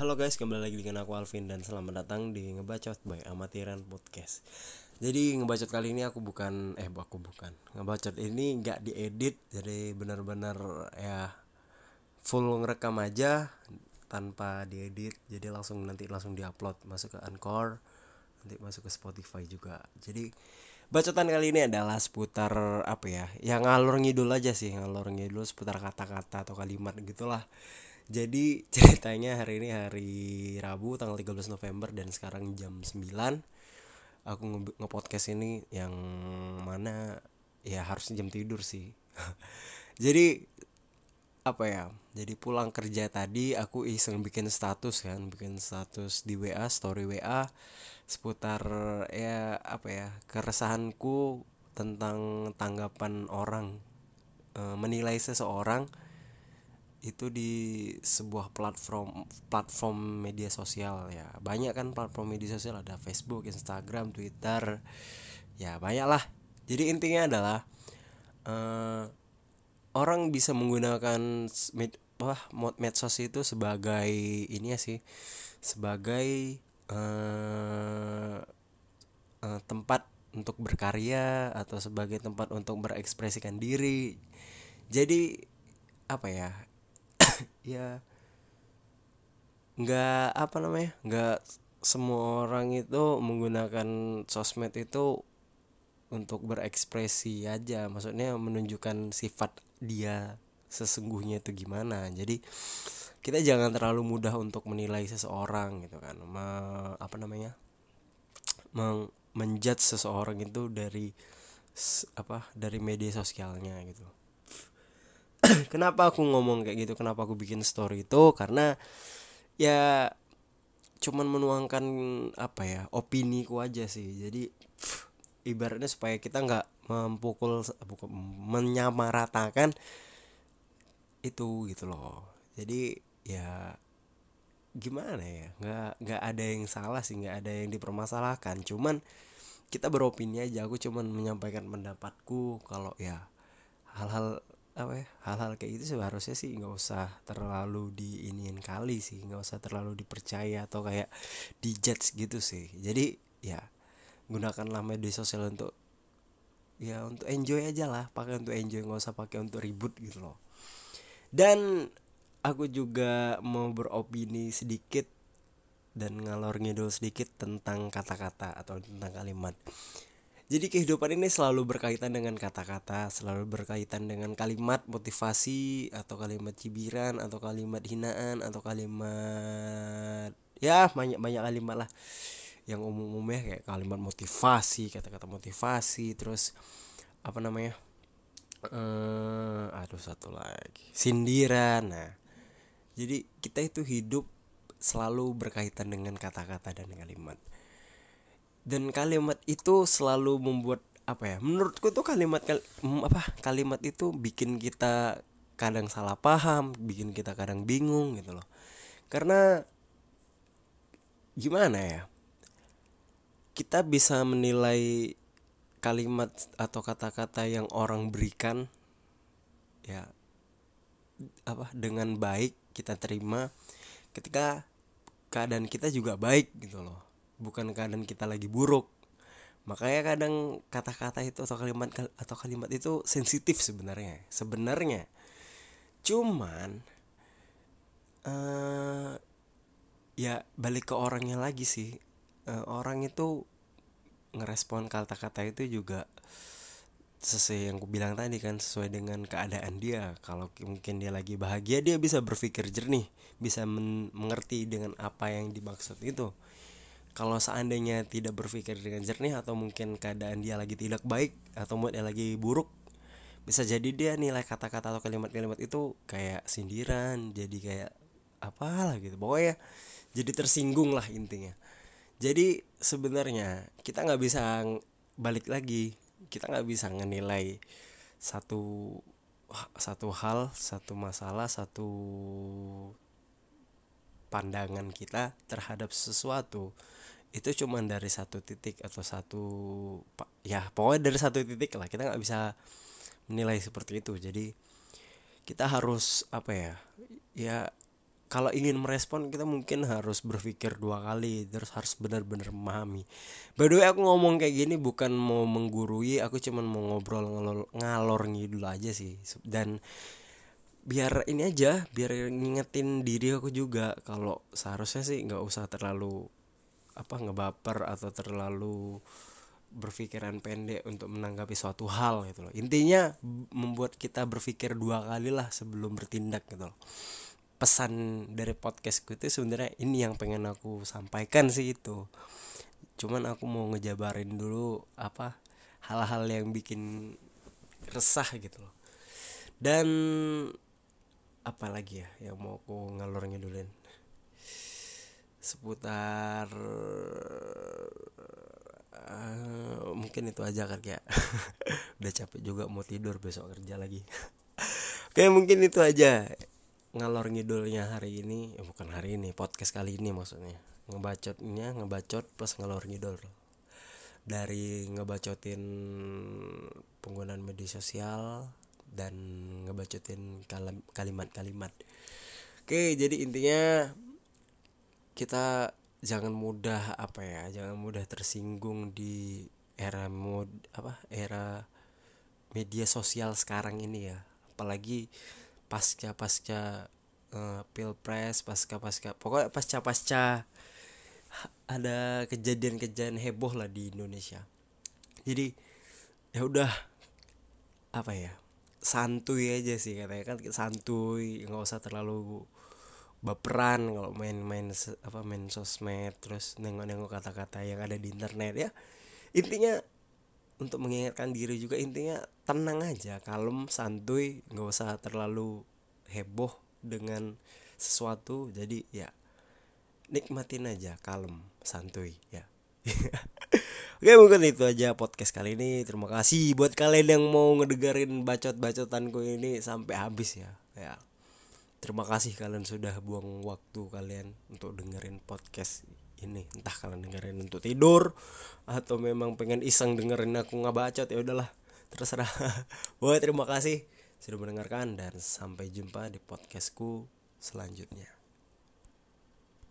Halo guys, kembali lagi dengan aku Alvin dan selamat datang di Ngebacot by Amatiran Podcast. Jadi ngebacot kali ini aku bukan eh aku bukan. Ngebacot ini nggak diedit, jadi benar-benar ya full ngerekam aja tanpa diedit. Jadi langsung nanti langsung diupload masuk ke Anchor, nanti masuk ke Spotify juga. Jadi bacotan kali ini adalah seputar apa ya? Yang ngalur ngidul aja sih, ngalur ngidul seputar kata-kata atau kalimat gitulah jadi ceritanya hari ini hari Rabu tanggal 13 November dan sekarang jam 9 Aku nge-podcast ini yang mana ya harusnya jam tidur sih. Jadi apa ya jadi pulang kerja tadi aku iseng bikin status kan bikin status di WA story WA seputar ya apa ya keresahanku tentang tanggapan orang e, menilai seseorang itu di sebuah platform platform media sosial ya. Banyak kan platform media sosial ada Facebook Instagram Twitter ya banyak lah. Jadi intinya adalah uh, orang bisa menggunakan med wah medsos itu sebagai ini ya sih sebagai uh, uh, tempat untuk berkarya atau sebagai tempat untuk berekspresikan diri. Jadi apa ya ya nggak apa namanya nggak semua orang itu menggunakan sosmed itu untuk berekspresi aja. Maksudnya menunjukkan sifat dia sesungguhnya itu gimana. Jadi kita jangan terlalu mudah untuk menilai seseorang gitu kan. Me, apa namanya meng, menjudge seseorang itu dari apa dari media sosialnya gitu kenapa aku ngomong kayak gitu? Kenapa aku bikin story itu? Karena ya cuman menuangkan apa ya opini ku aja sih. Jadi ibaratnya supaya kita nggak mempukul menyamaratakan itu gitu loh. Jadi ya gimana ya? Nggak nggak ada yang salah sih nggak ada yang dipermasalahkan. Cuman kita beropini aja. Aku cuman menyampaikan pendapatku kalau ya hal-hal apa ya hal-hal kayak gitu seharusnya sih nggak usah terlalu diinin kali sih nggak usah terlalu dipercaya atau kayak dijudge gitu sih. Jadi ya gunakanlah media sosial untuk ya untuk enjoy aja lah pakai untuk enjoy nggak usah pakai untuk ribut gitu loh. Dan aku juga mau beropini sedikit dan ngalor ngidul sedikit tentang kata-kata atau tentang kalimat jadi kehidupan ini selalu berkaitan dengan kata-kata, selalu berkaitan dengan kalimat motivasi atau kalimat cibiran atau kalimat hinaan atau kalimat ya banyak banyak kalimat lah yang umum-umumnya kayak kalimat motivasi, kata-kata motivasi, terus apa namanya? uh, aduh satu lagi sindiran. Nah, jadi kita itu hidup selalu berkaitan dengan kata-kata dan kalimat dan kalimat itu selalu membuat apa ya menurutku tuh kalimat kal apa kalimat itu bikin kita kadang salah paham bikin kita kadang bingung gitu loh. Karena gimana ya kita bisa menilai kalimat atau kata-kata yang orang berikan ya apa dengan baik kita terima ketika keadaan kita juga baik gitu loh bukan keadaan kita lagi buruk. Makanya kadang kata-kata itu atau kalimat atau kalimat itu sensitif sebenarnya sebenarnya. Cuman uh, ya balik ke orangnya lagi sih. Uh, orang itu ngerespon kata-kata itu juga sesuai yang aku bilang tadi kan sesuai dengan keadaan dia. Kalau mungkin dia lagi bahagia dia bisa berpikir jernih bisa mengerti dengan apa yang dimaksud itu kalau seandainya tidak berpikir dengan jernih atau mungkin keadaan dia lagi tidak baik atau moodnya lagi buruk bisa jadi dia nilai kata-kata atau kalimat-kalimat itu kayak sindiran jadi kayak apalah gitu. Pokoknya jadi tersinggung lah intinya. Jadi sebenarnya kita nggak bisa balik lagi. Kita nggak bisa menilai satu satu hal satu masalah satu pandangan kita terhadap sesuatu itu cuma dari satu titik atau satu ya pokoknya dari satu titik lah. Kita nggak bisa menilai seperti itu. Jadi kita harus apa ya ya kalau ingin merespon kita mungkin harus berpikir dua kali terus harus benar-benar memahami. By the way aku ngomong kayak gini bukan mau menggurui aku cuman mau ngobrol ngalor, ngalor ngidul aja sih. Dan biar ini aja biar ngingetin diri aku juga. Kalau seharusnya sih nggak usah terlalu apa ngebaper atau terlalu berpikiran pendek untuk menanggapi suatu hal gitu loh. Intinya membuat kita berpikir dua kali lah sebelum bertindak gitu loh. Pesan dari podcastku itu sebenarnya ini yang pengen aku sampaikan sih itu. Cuman aku mau ngejabarin dulu apa hal-hal yang bikin resah gitu loh. Dan apa lagi ya yang mau aku ngalor ngidulin? Seputar uh, mungkin itu aja kan ya. Udah capek juga mau tidur besok kerja lagi. Oke mungkin itu aja ngalor ngidulnya hari ini. Eh, bukan hari ini podcast kali ini maksudnya. Ngebacotnya ngebacot plus ngalor ngidul. Dari ngebacotin penggunaan media sosial dan ngebacotin kalimat-kalimat. Oke jadi intinya kita jangan mudah apa ya jangan mudah tersinggung di era mod apa era media sosial sekarang ini ya. Apalagi pasca pasca uh, pilpres pasca pasca pokoknya pasca pasca ada kejadian-kejadian heboh lah di Indonesia. Jadi ya udah apa ya santuy aja sih katanya kan santuy nggak usah terlalu baperan kalau main-main apa main sosmed terus nengok-nengok kata-kata yang ada di internet ya. Intinya untuk mengingatkan diri juga intinya tenang aja kalem santuy nggak usah terlalu heboh dengan sesuatu jadi ya nikmatin aja kalem santuy ya Oke mungkin itu aja podcast kali ini. Terima kasih buat kalian yang mau ngedengerin bacot-bacotanku ini sampai habis ya. Ya. Terima kasih kalian sudah buang waktu kalian untuk dengerin podcast ini. Entah kalian dengerin untuk tidur atau memang pengen iseng dengerin aku nggak bacot ya udahlah. Terserah. Wah terima kasih sudah mendengarkan dan sampai jumpa di podcastku selanjutnya